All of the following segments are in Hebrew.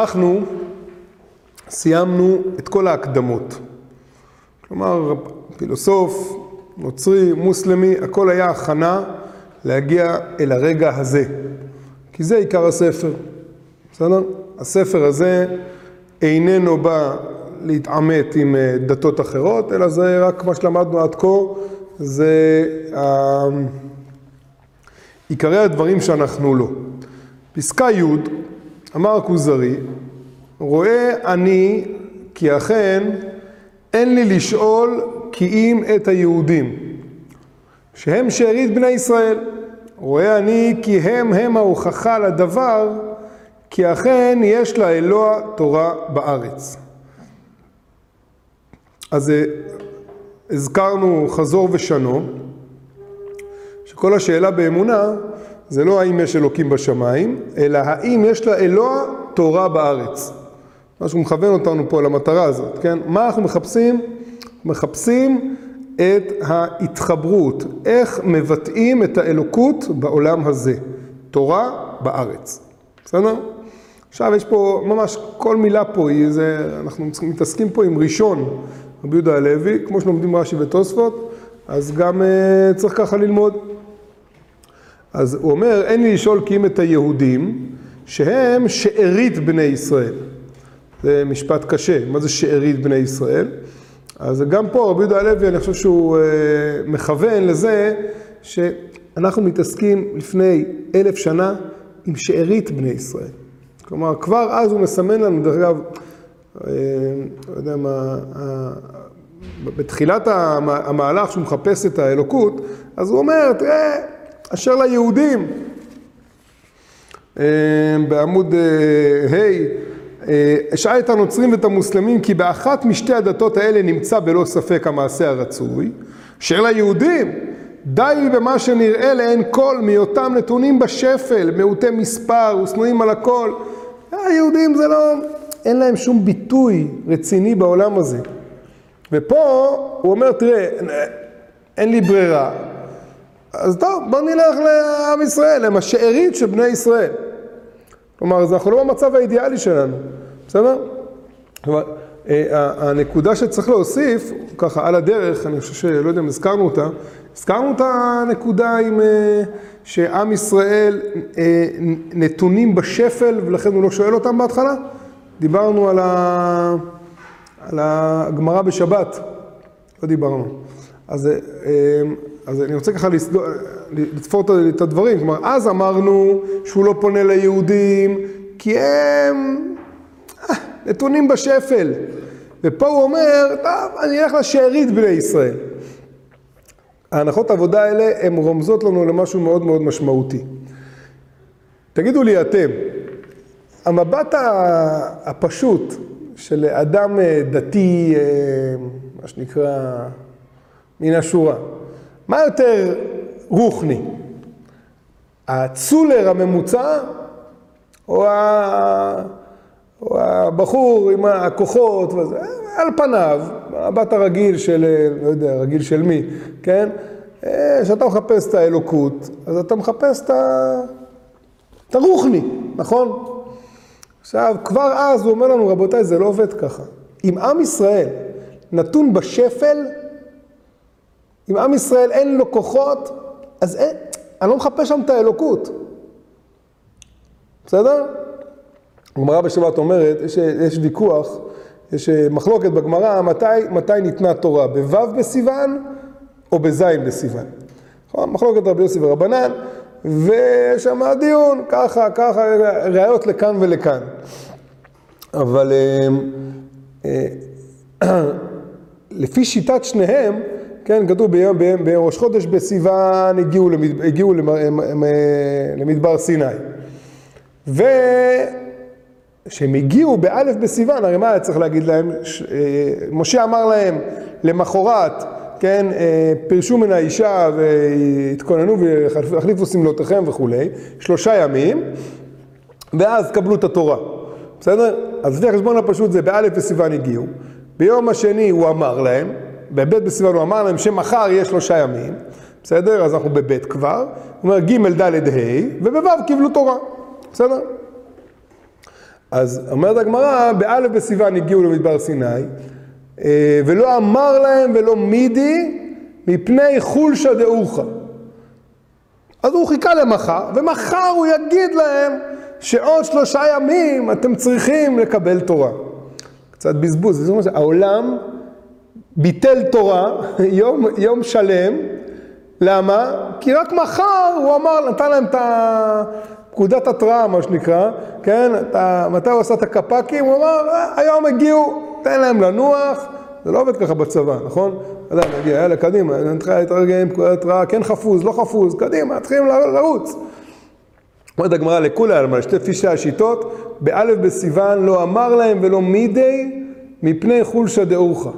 אנחנו סיימנו את כל ההקדמות. כלומר, פילוסוף, נוצרי, מוסלמי, הכל היה הכנה להגיע אל הרגע הזה. כי זה עיקר הספר, בסדר? הספר הזה איננו בא להתעמת עם אה, דתות אחרות, אלא זה רק מה שלמדנו עד כה, זה אה, עיקרי הדברים שאנחנו לא. פסקה י', אמר הכוזרי, רואה אני כי אכן אין לי לשאול כי אם את היהודים, שהם שארית בני ישראל. רואה אני כי הם הם ההוכחה לדבר, כי אכן יש לאלוה תורה בארץ. אז אה, הזכרנו חזור ושנו, שכל השאלה באמונה זה לא האם יש אלוקים בשמיים, אלא האם יש לאלוה תורה בארץ. מה שהוא מכוון אותנו פה למטרה הזאת, כן? מה אנחנו מחפשים? מחפשים את ההתחברות, איך מבטאים את האלוקות בעולם הזה. תורה בארץ. בסדר? עכשיו יש פה, ממש כל מילה פה היא זה, אנחנו מתעסקים פה עם ראשון, רבי יהודה הלוי, כמו שלומדים רש"י ותוספות, אז גם uh, צריך ככה ללמוד. אז הוא אומר, אין לי לשאול כי אם את היהודים, שהם שארית בני ישראל. זה משפט קשה, מה זה שארית בני ישראל? אז גם פה רבי יהודה הלוי, אני חושב שהוא uh, מכוון לזה שאנחנו מתעסקים לפני אלף שנה עם שארית בני ישראל. כלומר, כבר אז הוא מסמן לנו, דרך אגב, אה, לא יודע מה, בתחילת המהלך שהוא מחפש את האלוקות, אז הוא אומר, תראה, אשר ליהודים, אה, בעמוד ה', השעה את הנוצרים ואת המוסלמים כי באחת משתי הדתות האלה נמצא בלא ספק המעשה הרצוי, אשר ליהודים די במה שנראה לעין כל מהיותם נתונים בשפל, מעוטי מספר ושנואים על הכל. היהודים זה לא, אין להם שום ביטוי רציני בעולם הזה. ופה הוא אומר, תראה, אין לי ברירה, אז טוב, בוא נלך לעם ישראל, הם השארית של בני ישראל. כלומר, אנחנו לא במצב האידיאלי שלנו, בסדר? כלומר, אה, הנקודה שצריך להוסיף, ככה על הדרך, אני חושב שלא יודע אם הזכרנו אותה, הזכרנו את הנקודה עם אה, שעם ישראל אה, נתונים בשפל ולכן הוא לא שואל אותם בהתחלה? דיברנו על, ה... על הגמרא בשבת, לא דיברנו. אז, אז אני רוצה ככה לתפור את הדברים, כלומר אז אמרנו שהוא לא פונה ליהודים כי הם נתונים בשפל. ופה הוא אומר, טוב, אני אלך לשארית בני ישראל. ההנחות העבודה האלה הן רומזות לנו למשהו מאוד מאוד משמעותי. תגידו לי אתם, המבט הפשוט של אדם אה, דתי, אה, מה שנקרא, מן השורה, מה יותר רוחני? הצולר הממוצע או, ה... או הבחור עם הכוחות וזה? על פניו, המבט הרגיל של, לא יודע, רגיל של מי, כן? אה, כשאתה מחפש את האלוקות, אז אתה מחפש את, ה... את הרוחני, נכון? עכשיו, כבר אז הוא אומר לנו, רבותיי, זה לא עובד ככה. אם עם ישראל נתון בשפל, אם עם ישראל אין לו כוחות, אז אין, אני לא מחפש שם את האלוקות. בסדר? הגמרא בשבת אומרת, יש, יש ויכוח יש אה, מחלוקת בגמרא מתי, מתי ניתנה תורה, בו' בסיוון או בז' בסיוון. נכון? מחלוקת רבי יוסי ורבנן, ויש שם דיון, ככה, ככה, ראיות לכאן ולכאן. אבל אה, אה, לפי שיטת שניהם, כן, כתוב בראש חודש בסיוון הגיעו, למד, הגיעו למדבר סיני. ו... שהם הגיעו באלף בסיוון, הרי מה היה צריך להגיד להם? ש, אה, משה אמר להם למחרת, כן, אה, פרשו מן האישה והתכוננו והחליפו שמלותיכם וכולי, שלושה ימים, ואז קבלו את התורה, בסדר? אז לפי החשבון הפשוט זה באלף בסיוון הגיעו, ביום השני הוא אמר להם, בבית בסיוון הוא אמר להם שמחר יהיה שלושה ימים, בסדר? אז אנחנו בבית כבר, הוא אומר ג' ד' ה' ובו' קיבלו תורה, בסדר? אז אומרת הגמרא, באלף בסיוון הגיעו למדבר סיני, אה, ולא אמר להם ולא מידי מפני חולשא דאורחא. אז הוא חיכה למחר, ומחר הוא יגיד להם שעוד שלושה ימים אתם צריכים לקבל תורה. קצת בזבוז, העולם ביטל תורה יום, יום שלם, למה? כי רק מחר הוא אמר, נתן להם את פקודת התראה, מה שנקרא, כן? אתה, מתי הוא עשה את הקפ"קים? הוא אמר, היום הגיעו, תן להם לנוח, זה לא עובד ככה בצבא, נכון? אתה יודע, נגיע, יאללה, קדימה, נתחיל להתרגל עם פקודת התראה, כן חפוז, לא חפוז, קדימה, מתחילים לרוץ. אומרת הגמרא לכולי עלמא, שתי תפישי השיטות, באלף בסיוון לא אמר להם ולא מידי מפני חולשא דאורחא.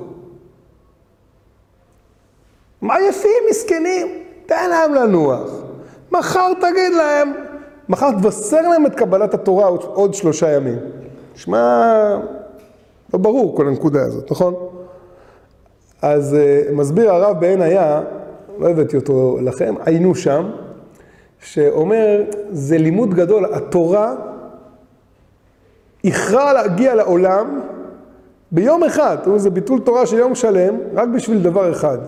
מה יפים מסכנים, תן להם לנוח. מחר תגיד להם, מחר תבשר להם את קבלת התורה עוד, שלושה ימים. נשמע לא ברור כל הנקודה הזאת, נכון? אז uh, מסביר הרב בעין היה, לא הבאתי אותו לכם, היינו שם, שאומר, זה לימוד גדול, התורה איחרה להגיע לעולם ביום אחד, זה ביטול תורה של יום שלם, רק בשביל דבר אחד,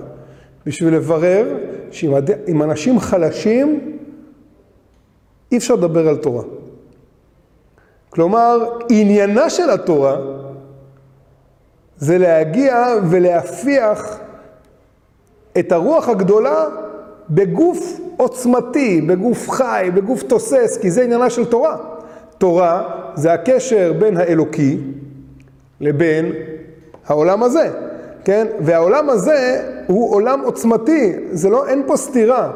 בשביל לברר שעם אנשים חלשים אי אפשר לדבר על תורה. כלומר, עניינה של התורה זה להגיע ולהפיח את הרוח הגדולה בגוף עוצמתי, בגוף חי, בגוף תוסס, כי זה עניינה של תורה. תורה זה הקשר בין האלוקי לבין העולם הזה, כן? והעולם הזה הוא עולם עוצמתי, זה לא, אין פה סתירה,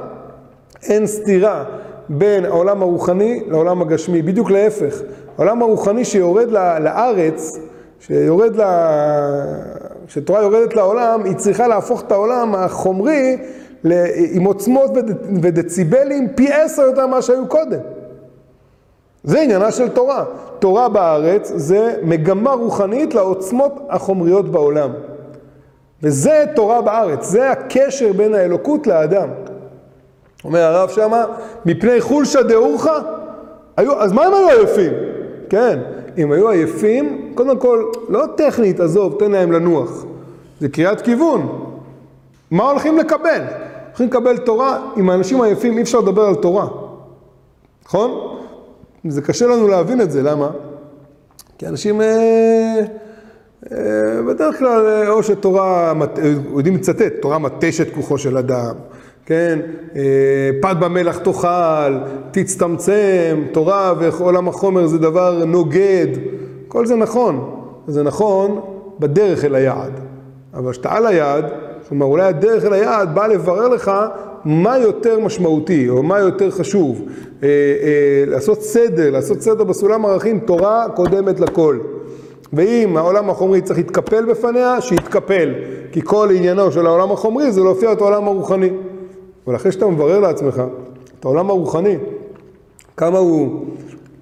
אין סתירה בין העולם הרוחני לעולם הגשמי, בדיוק להפך. העולם הרוחני שיורד לארץ, שיורד ל... כשתורה יורדת לעולם, היא צריכה להפוך את העולם החומרי עם עוצמות ודציבלים פי עשר יותר ממה שהיו קודם. זה עניינה של תורה. תורה בארץ זה מגמה רוחנית לעוצמות החומריות בעולם. וזה תורה בארץ, זה הקשר בין האלוקות לאדם. אומר הרב שמה, מפני חולשא דאורחא, אז מה הם היו עייפים? כן, אם היו עייפים, קודם כל, לא טכנית, עזוב, תן להם לנוח. זה קריאת כיוון. מה הולכים לקבל? הולכים לקבל תורה, עם האנשים עייפים אי אפשר לדבר על תורה. נכון? זה קשה לנו להבין את זה, למה? כי אנשים אה, בדרך כלל, אה, או שתורה, אה, יודעים לצטט, תורה מטשת כוחו של אדם. כן, אה, פת במלח תאכל, תצטמצם, תורה ועולם החומר זה דבר נוגד, כל זה נכון, זה נכון בדרך אל היעד, אבל כשאתה על היעד, כלומר אולי הדרך אל היעד באה לברר לך מה יותר משמעותי או מה יותר חשוב, אה, אה, לעשות סדר, לעשות סדר בסולם ערכים, תורה קודמת לכל. ואם העולם החומרי צריך להתקפל בפניה, שיתקפל, כי כל עניינו של העולם החומרי זה להופיע את העולם הרוחני. אבל אחרי שאתה מברר לעצמך את העולם הרוחני, כמה הוא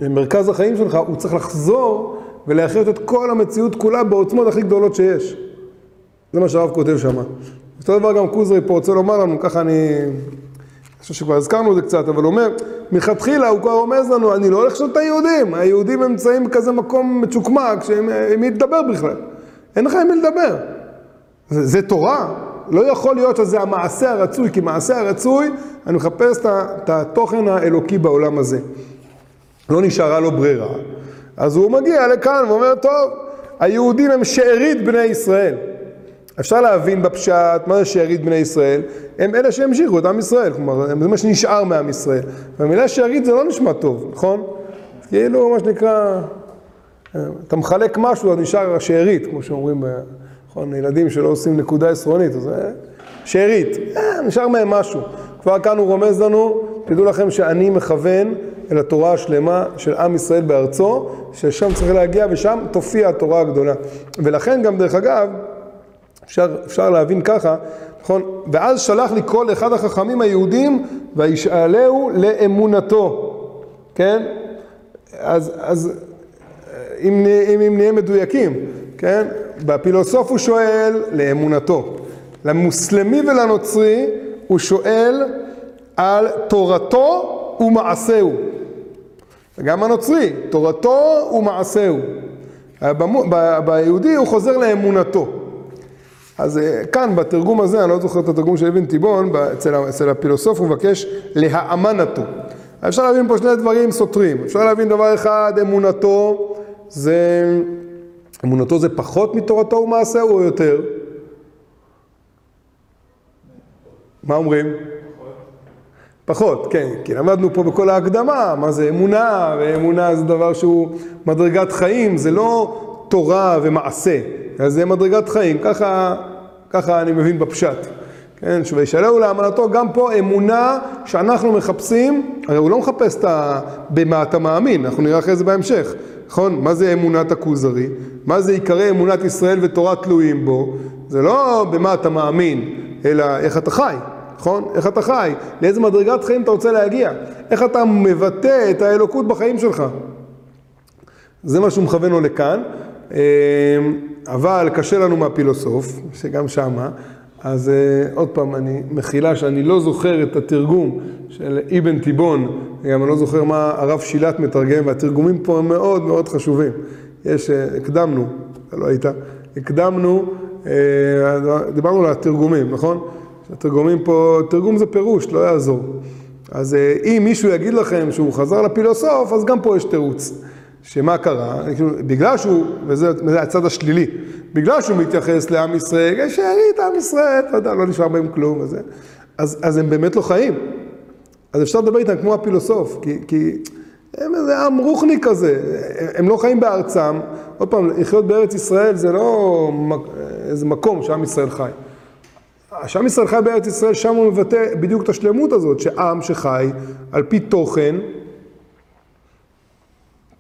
מרכז החיים שלך, הוא צריך לחזור ולאחרת את כל המציאות כולה בעוצמות הכי גדולות שיש. זה מה שהרב כותב שם. אותו דבר גם קוזרי פה רוצה לומר לנו, ככה אני... חושב שכבר הזכרנו את זה קצת, אבל הוא אומר, מלכתחילה הוא כבר רומז לנו, אני לא הולך לשאול את היהודים, היהודים נמצאים בכזה מקום מצ'וקמק, שהם מי לדבר בכלל. אין לך עם מי לדבר. זה, זה תורה, לא יכול להיות שזה המעשה הרצוי, כי מעשה הרצוי, אני מחפש את התוכן האלוקי בעולם הזה. לא נשארה לו ברירה. אז הוא מגיע לכאן ואומר, טוב, היהודים הם שארית בני ישראל. אפשר להבין בפשט מה זה שארית בני ישראל, הם אלה שהמשיכו את עם ישראל, כלומר, זה מה שנשאר מעם ישראל. והמילה שארית זה לא נשמע טוב, נכון? כאילו, מה שנקרא, אתה מחלק משהו, אז נשאר שארית, כמו שאומרים נכון, ילדים שלא עושים נקודה עשרונית, אז זה שארית, אה, נשאר מהם משהו. כבר כאן הוא רומז לנו, תדעו לכם שאני מכוון אל התורה השלמה של עם ישראל בארצו, ששם צריך להגיע ושם תופיע התורה הגדולה. ולכן גם דרך אגב, אפשר, אפשר להבין ככה, נכון? ואז שלח לי כל אחד החכמים היהודים וישאלהו לאמונתו, כן? אז, אז אם, אם, אם נהיה מדויקים, כן? בפילוסוף הוא שואל לאמונתו. למוסלמי ולנוצרי הוא שואל על תורתו ומעשהו. וגם הנוצרי, תורתו ומעשהו. ביהודי הוא חוזר לאמונתו. אז אה, כאן בתרגום הזה, אני לא זוכר את התרגום של אבן תיבון, אצל, אצל הפילוסוף הוא מבקש להאמנתו. אפשר להבין פה שני דברים סותרים. אפשר להבין דבר אחד, אמונתו זה, אמונתו זה פחות מתורתו ומעשהו או יותר? מה אומרים? פחות, כן, כי למדנו פה בכל ההקדמה מה זה אמונה, ואמונה זה דבר שהוא מדרגת חיים, זה לא תורה ומעשה, אז זה מדרגת חיים, ככה, ככה אני מבין בפשט. כן, וישאלהו לאמנתו, גם פה אמונה שאנחנו מחפשים, הרי הוא לא מחפש את ה... במה אתה מאמין, אנחנו נראה אחרי זה בהמשך, נכון? מה זה אמונת הכוזרי? מה זה עיקרי אמונת ישראל ותורה תלויים בו? זה לא במה אתה מאמין, אלא איך אתה חי. נכון? איך אתה חי? לאיזה מדרגת חיים אתה רוצה להגיע? איך אתה מבטא את האלוקות בחיים שלך? זה מה שהוא מכוון לו לכאן, אבל קשה לנו מהפילוסוף, שגם שמה, אז אה, עוד פעם, אני מחילה שאני לא זוכר את התרגום של אבן תיבון, גם אני לא זוכר מה הרב שילת מתרגם, והתרגומים פה הם מאוד מאוד חשובים. יש, אה, הקדמנו, אתה לא היית, הקדמנו, אה, דיברנו על התרגומים, נכון? התרגומים פה, תרגום זה פירוש, לא יעזור. אז אם מישהו יגיד לכם שהוא חזר לפילוסוף, אז גם פה יש תירוץ. שמה קרה? כאילו, בגלל שהוא, וזה הצד השלילי, בגלל שהוא מתייחס לעם ישראל, יש שארית עם ישראל, אתה יודע, לא נשאר בהם כלום וזה, אז, אז הם באמת לא חיים. אז אפשר לדבר איתם כמו הפילוסוף, כי, כי הם איזה עם רוחני כזה, הם לא חיים בארצם. עוד פעם, לחיות בארץ ישראל זה לא איזה מקום שעם ישראל חי. שעם ישראל חי בארץ ישראל, שם הוא מבטא בדיוק את השלמות הזאת, שעם שחי על פי תוכן,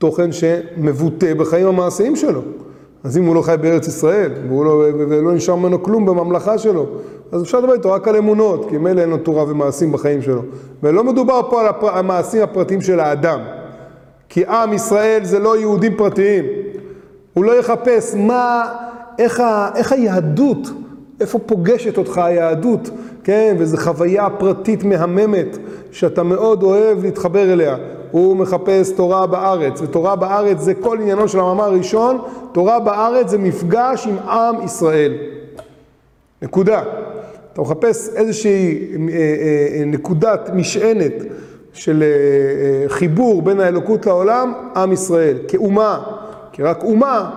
תוכן שמבוטא בחיים המעשיים שלו. אז אם הוא לא חי בארץ ישראל, והוא לא, ולא נשאר ממנו כלום בממלכה שלו, אז אפשר לדבר איתו רק על אמונות, כי מילא אין לו תורה ומעשים בחיים שלו. ולא מדובר פה על הפר, המעשים הפרטיים של האדם. כי עם ישראל זה לא יהודים פרטיים. הוא לא יחפש מה, איך, ה, איך היהדות איפה פוגשת אותך היהדות, כן, וזו חוויה פרטית מהממת שאתה מאוד אוהב להתחבר אליה. הוא מחפש תורה בארץ, ותורה בארץ זה כל עניינו של המאמר הראשון, תורה בארץ זה מפגש עם עם ישראל. נקודה. אתה מחפש איזושהי אה, אה, אה, נקודת משענת של חיבור בין האלוקות לעולם, עם ישראל, כאומה, כי רק אומה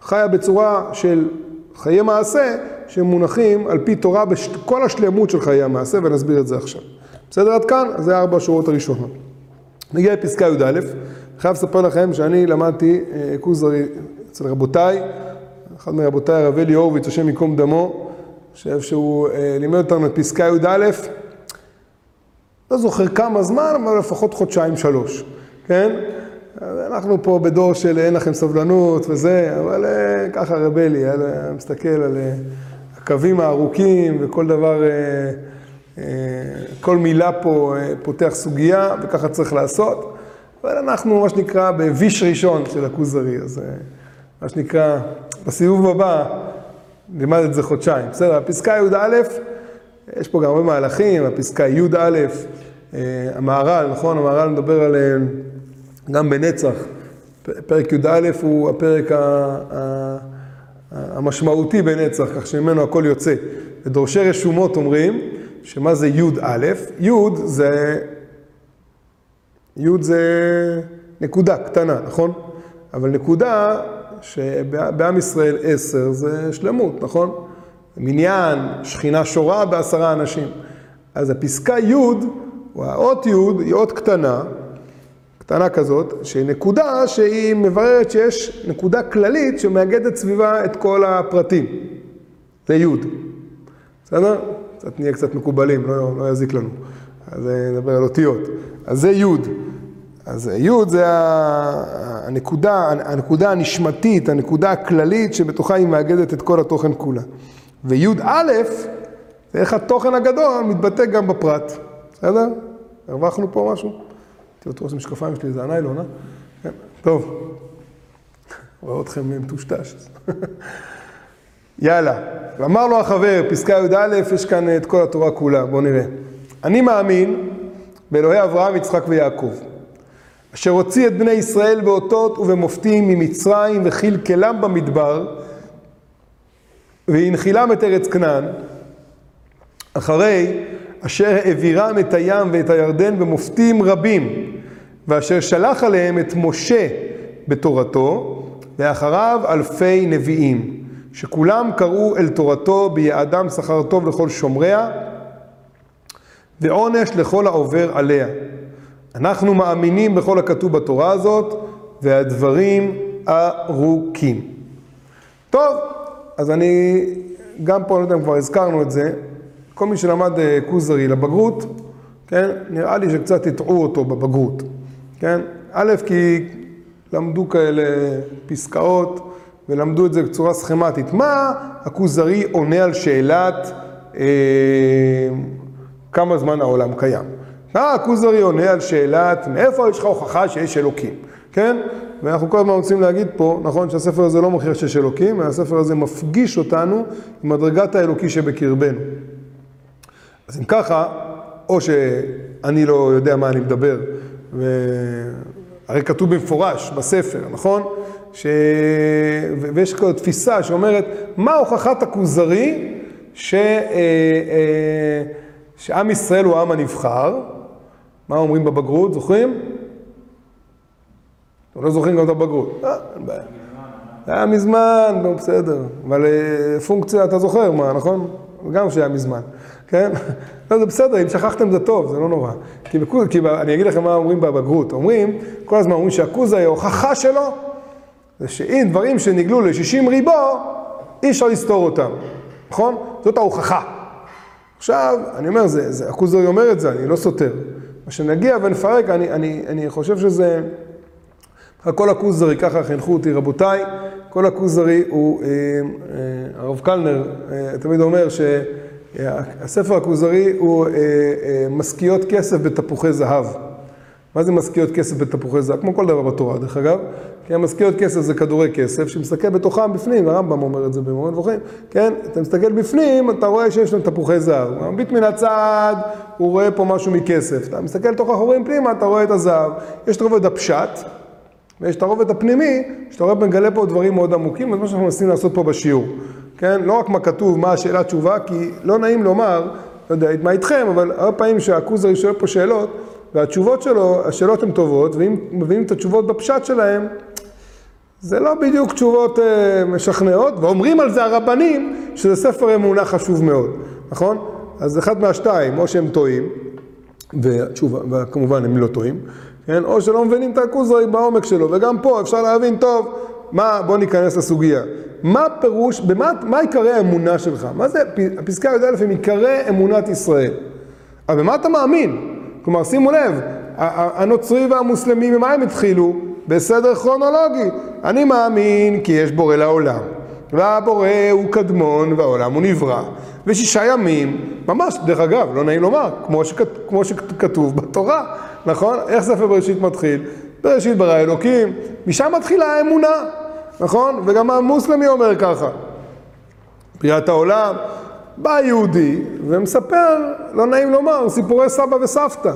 חיה בצורה של חיי מעשה, שמונחים על פי תורה בכל השלמות של חיי המעשה, ונסביר את זה עכשיו. בסדר עד כאן? זה ארבע השורות הראשונות. נגיע לפסקה י"א, חייב לספר לכם שאני למדתי אה, כוזרי אצל רבותיי, אחד מרבותיי הרב אלי הורוביץ, השם ייקום דמו, חושב שהוא אה, לימד אותנו את פסקה י"א, לא זוכר כמה זמן, אבל לפחות חודשיים שלוש, כן? אנחנו פה בדור של אין לכם סבלנות וזה, אבל אה, ככה רב אלי, מסתכל על הקווים הארוכים וכל דבר, אה, אה, כל מילה פה אה, פותח סוגיה וככה צריך לעשות. אבל אנחנו, מה שנקרא, בוויש ראשון של הכוזרי, אז מה שנקרא, בסיבוב הבא נלמד את זה חודשיים. בסדר, הפסקה י"א, יש פה גם הרבה מהלכים, הפסקה י"א, המהר"ל, נכון? המהר"ל מדבר על, גם בנצח, פרק י"א הוא הפרק ה... המשמעותי בנצח, כך שממנו הכל יוצא. ודורשי רשומות אומרים, שמה זה י"א? י' זה, י' זה נקודה קטנה, נכון? אבל נקודה שבעם ישראל עשר זה שלמות, נכון? מניין, שכינה שורה בעשרה אנשים. אז הפסקה י', או האות י', היא אות קטנה, קטנה כזאת, שהיא נקודה שהיא מבררת שיש נקודה כללית שמאגדת סביבה את כל הפרטים. זה י', בסדר? קצת נהיה קצת מקובלים, לא, לא יזיק לנו. אז נדבר על אותיות. אז זה י'. אז י' זה הנקודה, הנקודה הנשמתית, הנקודה הכללית שבתוכה היא מאגדת את כל התוכן כולה. וי"א זה איך התוכן הגדול מתבטא גם בפרט, בסדר? הרווחנו פה משהו? תראו איזה משקפיים שלי, זה הניילון, אה? כן, טוב. רואה אתכם מטושטש. יאללה. ואמר לו החבר, פסקה י"א, יש כאן את כל התורה כולה, בואו נראה. אני מאמין באלוהי אברהם, יצחק ויעקב. אשר הוציא את בני ישראל באותות ובמופתים ממצרים וכלכלם במדבר, והנחילם את ארץ כנען, אחרי אשר העבירם את הים ואת הירדן במופתים רבים, ואשר שלח עליהם את משה בתורתו, ואחריו אלפי נביאים, שכולם קראו אל תורתו ביעדם שכר טוב לכל שומריה, ועונש לכל העובר עליה. אנחנו מאמינים בכל הכתוב בתורה הזאת, והדברים ארוכים. טוב, אז אני, גם פה, אני לא יודע אם כבר הזכרנו את זה, כל מי שלמד אה, כוזרי לבגרות, כן, נראה לי שקצת הטעו אותו בבגרות, כן? א', כי למדו כאלה פסקאות ולמדו את זה בצורה סכמטית. מה הכוזרי עונה על שאלת אה, כמה זמן העולם קיים? מה הכוזרי עונה על שאלת מאיפה יש לך הוכחה שיש אלוקים, כן? ואנחנו כל הזמן רוצים להגיד פה, נכון שהספר הזה לא מוכיח שיש אלוקים, הספר הזה מפגיש אותנו עם מדרגת האלוקי שבקרבנו. אז אם ככה, או שאני לא יודע מה אני מדבר, ו... הרי כתוב במפורש בספר, נכון? ש... ויש כזאת תפיסה שאומרת, מה הוכחת הכוזרי ש... אה, אה, שעם ישראל הוא העם הנבחר? מה אומרים בבגרות, זוכרים? אתם לא זוכרים גם את הבגרות. אה, אין בעיה. זה היה מזמן, נו בסדר, אבל אה, פונקציה, אתה זוכר מה, נכון? גם שהיה מזמן, כן? לא, זה בסדר, אם שכחתם זה טוב, זה לא נורא. כי, כי אני אגיד לכם מה אומרים בבגרות. אומרים, כל הזמן אומרים שהכוז היה הוכחה שלו, זה שאם דברים שנגלו ל-60 ריבו, אי אפשר לסתור אותם, נכון? זאת ההוכחה. עכשיו, אני אומר, זה, זה, הכוזרי אומר את זה, אני לא סותר. מה שנגיע ונפרק, אני, אני, אני חושב שזה... כל הכוזרי, ככה חינכו אותי רבותיי, כל הכוזרי הוא, אה, אה, הרב קלנר אה, תמיד אומר שהספר הכוזרי הוא משכיות כסף בתפוחי זהב. מה זה משכיות כסף בתפוחי זהב? כמו כל דבר בתורה, דרך אגב. כן, משכיות כסף זה כדורי כסף שמסתכל בתוכם בפנים, הרמב"ם אומר את זה במורה נבוכים, כן? אתה מסתכל בפנים, אתה רואה שיש להם תפוחי זהב. מביט מן הצד, הוא רואה פה משהו מכסף. אתה מסתכל לתוך החורים פנימה, אתה רואה את הזהב. יש את רובד הפשט, ויש את הרובד הפנימי, שאתה רואה מגלה פה דברים מאוד עמוקים, וזה מה שאנחנו מנסים לעשות פה בשיעור. כן? לא רק מה כתוב, מה השאלה תשובה, כי לא נעים לומר, לא יודע מה איתכם, אבל הרבה פעמים שהכוזרי שואל פה שאלות, והתשובות שלו, השאלות הן טובות, ואם מביאים את התשובות בפשט שלהם, זה לא בדיוק תשובות אה, משכנעות, ואומרים על זה הרבנים שזה ספר אמונה חשוב מאוד, נכון? אז אחד מהשתיים, או שהם טועים, ותשובה, וכמובן הם לא טועים, כן? או שלא מבינים את הכוזרי בעומק שלו, וגם פה אפשר להבין טוב, מה, בוא ניכנס לסוגיה. מה פירוש, במה, מה עיקרי האמונה שלך? מה זה, הפסקה י"א הם עיקרי אמונת ישראל. אבל במה אתה מאמין? כלומר, שימו לב, הנוצרי והמוסלמי, ממה הם התחילו? בסדר כרונולוגי. אני מאמין כי יש בורא לעולם, והבורא הוא קדמון והעולם הוא נברא, ושישה ימים, ממש, דרך אגב, לא נעים לומר, כמו, שכת, כמו שכתוב בתורה, נכון? איך ספר בראשית מתחיל? בראשית ברא אלוקים, משם מתחילה האמונה, נכון? וגם המוסלמי אומר ככה. בריאת העולם, בא יהודי ומספר, לא נעים לומר, סיפורי סבא וסבתא.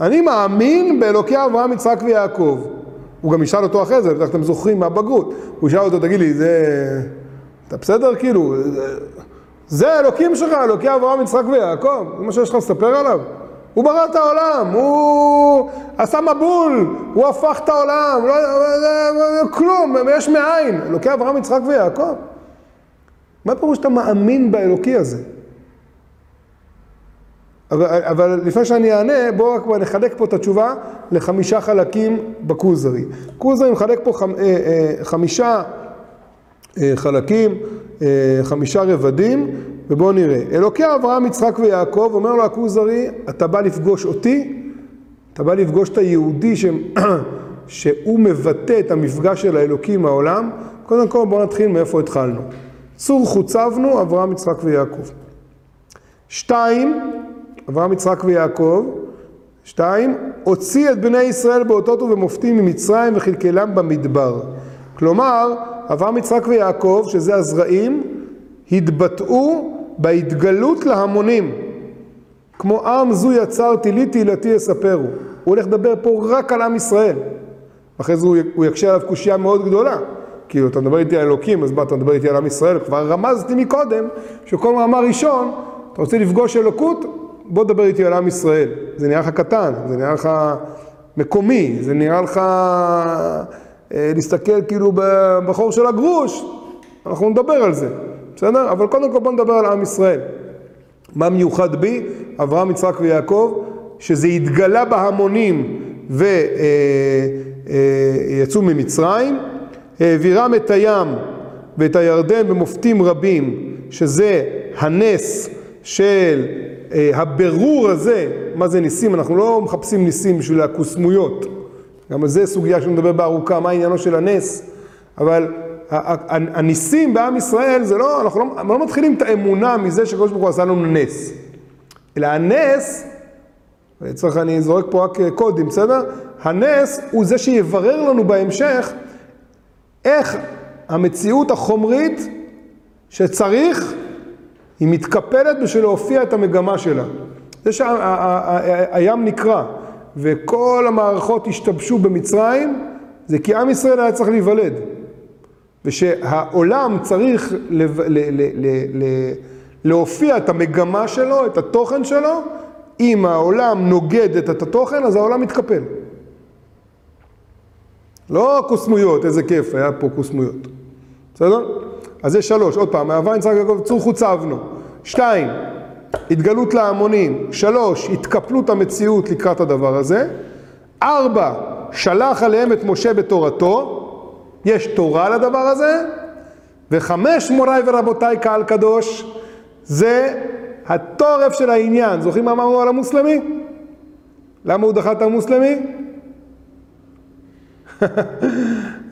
אני מאמין באלוקי אברהם, יצחק ויעקב. הוא גם ישאל אותו אחרי זה, בטח אתם זוכרים מהבגרות. הוא ישאל אותו, תגיד לי, זה... אתה בסדר? כאילו, זה האלוקים שלך, אלוקי אברהם, יצחק ויעקב? זה מה שיש לך לספר עליו? הוא ברא את העולם, הוא עשה מבול, הוא הפך את העולם, לא, כלום, יש מאין. אלוקי אברהם, יצחק ויעקב. מה פירוש שאתה מאמין באלוקי הזה? אבל, אבל לפני שאני אענה, בואו רק נחלק פה את התשובה לחמישה חלקים בכוזרי. כוזרי מחלק פה חמ, אה, אה, חמישה אה, חלקים, חמישה רבדים, ובואו נראה. אלוקי אברהם, יצחק ויעקב, אומר לו הכוזרי, אתה בא לפגוש אותי, אתה בא לפגוש את היהודי ש... שהוא מבטא את המפגש של האלוקים מהעולם. קודם כל בואו נתחיל מאיפה התחלנו. צור חוצבנו, אברהם, יצחק ויעקב. שתיים, אברהם, יצחק ויעקב. שתיים, הוציא את בני ישראל באותות ובמופתים ממצרים וכלכלם במדבר. כלומר, אברהם, יצחק ויעקב, שזה הזרעים, התבטאו בהתגלות להמונים. כמו עם זו יצרתי לי תהילתי יספרו. הוא הולך לדבר פה רק על עם ישראל. אחרי זה הוא יקשה עליו קושייה מאוד גדולה. כאילו, אתה מדבר איתי על אלוקים, אז מה, אתה מדבר איתי על עם ישראל? כבר רמזתי מקודם, שכל מאמר ראשון, אתה רוצה לפגוש אלוקות, בוא תדבר איתי על עם ישראל. זה נראה לך קטן, זה נראה לך מקומי, זה נראה לך אה, להסתכל כאילו בחור של הגרוש, אנחנו נדבר על זה, בסדר? אבל קודם כל בוא נדבר על עם ישראל. מה מיוחד בי? אברהם, יצחק ויעקב, שזה התגלה בהמונים ויצאו אה, אה, ממצרים, העבירם את הים ואת הירדן במופתים רבים, שזה הנס של אה, הבירור הזה, מה זה ניסים, אנחנו לא מחפשים ניסים בשביל הקוסמויות, גם על זה סוגיה שנדבר בארוכה, מה עניינו של הנס, אבל הניסים בעם ישראל זה לא, אנחנו לא, לא מתחילים את האמונה מזה שקדוש ברוך הוא עשה לנו נס, אלא הנס, צריך, אני זורק פה רק קודים, בסדר? הנס הוא זה שיברר לנו בהמשך איך המציאות החומרית שצריך היא מתקפלת בשביל להופיע את המגמה שלה. זה שהים נקרע וכל המערכות השתבשו במצרים, זה כי עם ישראל היה צריך להיוולד. ושהעולם צריך ל, ל, ל, להופיע את המגמה שלו, את התוכן שלו, אם העולם נוגד את התוכן, אז העולם מתקפל. לא קוסמויות, איזה כיף, היה פה קוסמויות. בסדר? אז זה שלוש, עוד פעם, מאהבה יצחק יעקב צור חוצבנו. שתיים, התגלות להמונים. שלוש, התקפלות המציאות לקראת הדבר הזה. ארבע, שלח עליהם את משה בתורתו. יש תורה לדבר הזה. וחמש, מוריי ורבותיי, קהל קדוש, זה התורף של העניין. זוכרים מה אמרנו על המוסלמי? למה הוא דחה את המוסלמי?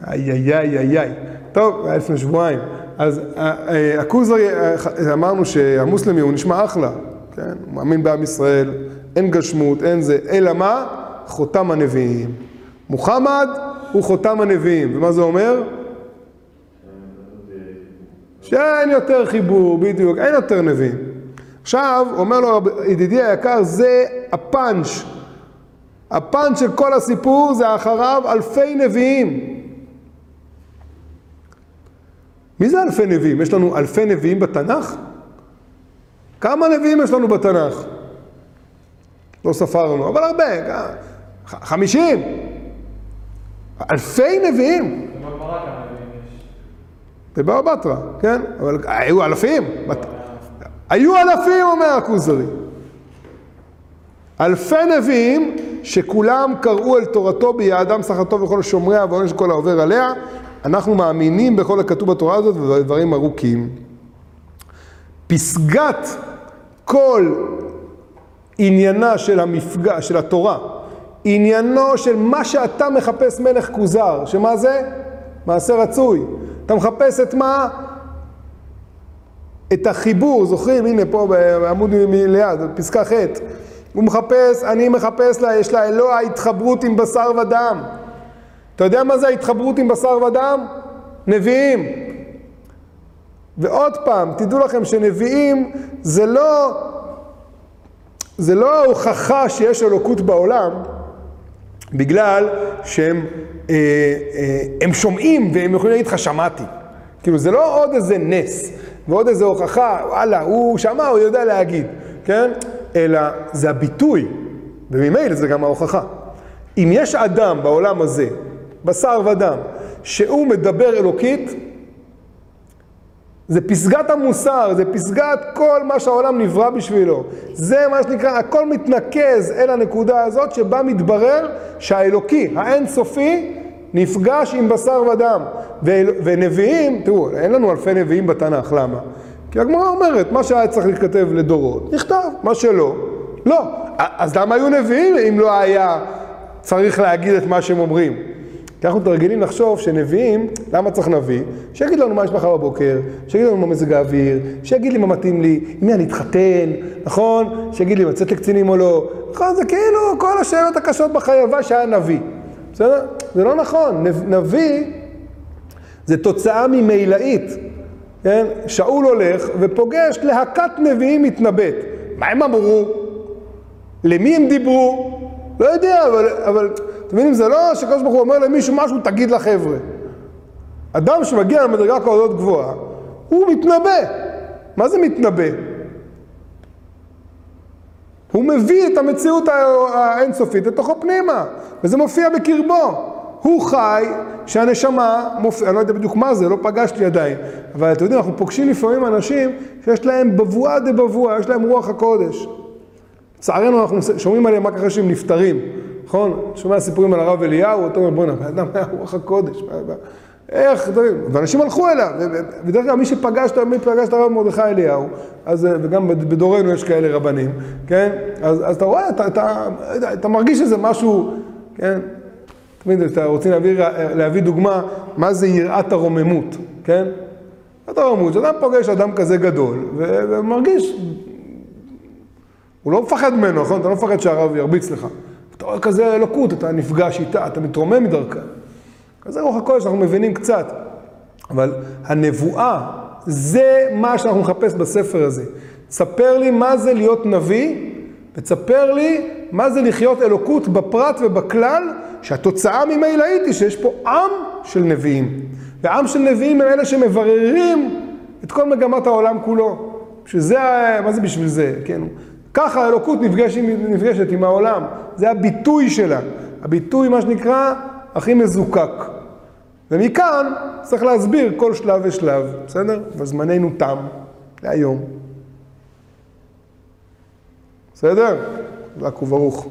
איי איי איי איי איי. טוב, היה לפני שבועיים. אז אה, אה, הכוזרי, אה, אמרנו שהמוסלמי הוא נשמע אחלה, כן? הוא מאמין בעם ישראל, אין גשמות, אין זה, אלא מה? חותם הנביאים. מוחמד הוא חותם הנביאים, ומה זה אומר? שאין יותר חיבור, בדיוק, אין יותר נביאים. עכשיו, אומר לו ידידי היקר, זה הפאנץ'. הפאנץ' של כל הסיפור זה אחריו אלפי נביאים. מי זה אלפי נביאים? יש לנו אלפי נביאים בתנ"ך? כמה נביאים יש לנו בתנ"ך? לא ספרנו, אבל הרבה, חמישים. אלפי נביאים. בבבא בתרא, כן? אבל היו אלפים. היו אלפים, אומר הכוזרי. אלפי נביאים שכולם קראו אל תורתו ביעדם סחתו וכל שומריה ועונש כל העובר עליה. אנחנו מאמינים בכל הכתוב בתורה הזאת ובדברים ארוכים. פסגת כל עניינה של המפגע, של התורה, עניינו של מה שאתה מחפש מלך כוזר, שמה זה? מעשה רצוי. אתה מחפש את מה? את החיבור, זוכרים? הנה פה בעמוד מליד, פסקה ח'. הוא מחפש, אני מחפש לה, יש לה אלוה התחברות עם בשר ודם. אתה יודע מה זה ההתחברות עם בשר ודם? נביאים. ועוד פעם, תדעו לכם שנביאים זה לא, זה לא ההוכחה שיש אלוקות בעולם, בגלל שהם אה, אה, שומעים והם יכולים להגיד לך שמעתי. כאילו זה לא עוד איזה נס ועוד איזה הוכחה, וואלה, הוא שמע, הוא יודע להגיד, כן? אלא זה הביטוי, וממילא זה גם ההוכחה. אם יש אדם בעולם הזה בשר ודם, שהוא מדבר אלוקית, זה פסגת המוסר, זה פסגת כל מה שהעולם נברא בשבילו. זה מה שנקרא, הכל מתנקז אל הנקודה הזאת שבה מתברר שהאלוקי, האינסופי, נפגש עם בשר ודם. ונביאים, תראו, אין לנו אלפי נביאים בתנ"ך, למה? כי הגמרא אומרת, מה שהיה צריך להיכתב לדורות, נכתב, מה שלא, לא. אז למה היו נביאים אם לא היה צריך להגיד את מה שהם אומרים? כי אנחנו מתרגלים לחשוב שנביאים, למה צריך נביא? שיגיד לנו מה יש מחר בבוקר, שיגיד לנו מה מזג האוויר, שיגיד לי מה מתאים לי, עם מי אני אתחתן, נכון? שיגיד לי אם לצאת לקצינים או לא. נכון, זה כאילו כל השאלות הקשות בחייבה שהיה נביא. בסדר? זה לא נכון. נביא זה תוצאה ממילאית. כן? שאול הולך ופוגש להקת נביאים מתנבט. מה הם אמרו? למי הם דיברו? לא יודע, אבל, אבל אתם מבינים, זה לא שקדוש ברוך הוא אומר למישהו משהו, תגיד לחבר'ה. אדם שמגיע למדרגה כזאת גבוהה, הוא מתנבא. מה זה מתנבא? הוא מביא את המציאות האינסופית לתוכו פנימה, וזה מופיע בקרבו. הוא חי שהנשמה מופיע, אני לא יודע בדיוק מה זה, לא פגשתי עדיין, אבל אתם יודעים, אנחנו פוגשים לפעמים אנשים שיש להם בבואה דה בבואה, יש להם רוח הקודש. לצערנו אנחנו שומעים עליהם רק אחרי שהם נפטרים, נכון? שומע סיפורים על הרב אליהו, אתה אומר בוא'נה, בן אדם היה רוח הקודש, איך, ואנשים הלכו אליו, בדרך כלל מי שפגש, מי פגש את הרב מרדכי אליהו, אז, וגם בדורנו יש כאלה רבנים, כן? אז, אז אתה רואה, אתה, אתה, אתה מרגיש איזה משהו, כן? תמיד אתה רוצים להביא, להביא דוגמה, מה זה יראת הרוממות, כן? יראת הרוממות, כשאדם פוגש אדם כזה גדול, ומרגיש, הוא לא מפחד ממנו, נכון? אתה לא מפחד שהרב ירביץ לך. אתה רואה כזה אלוקות, אתה נפגש איתה, אתה מתרומם מדרכה. כזה רוח הקודש, אנחנו מבינים קצת. אבל הנבואה, זה מה שאנחנו נחפש בספר הזה. תספר לי מה זה להיות נביא, ותספר לי מה זה לחיות אלוקות בפרט ובכלל, שהתוצאה ממילא הייתי שיש פה עם של נביאים. ועם של נביאים הם אלה שמבררים את כל מגמת העולם כולו. בשביל זה, מה זה בשביל זה? כן. ככה האלוקות נפגשת, נפגשת עם העולם. זה הביטוי שלה. הביטוי, מה שנקרא, הכי מזוקק. ומכאן צריך להסביר כל שלב ושלב, בסדר? וזמננו תם להיום. בסדר? חזק וברוך.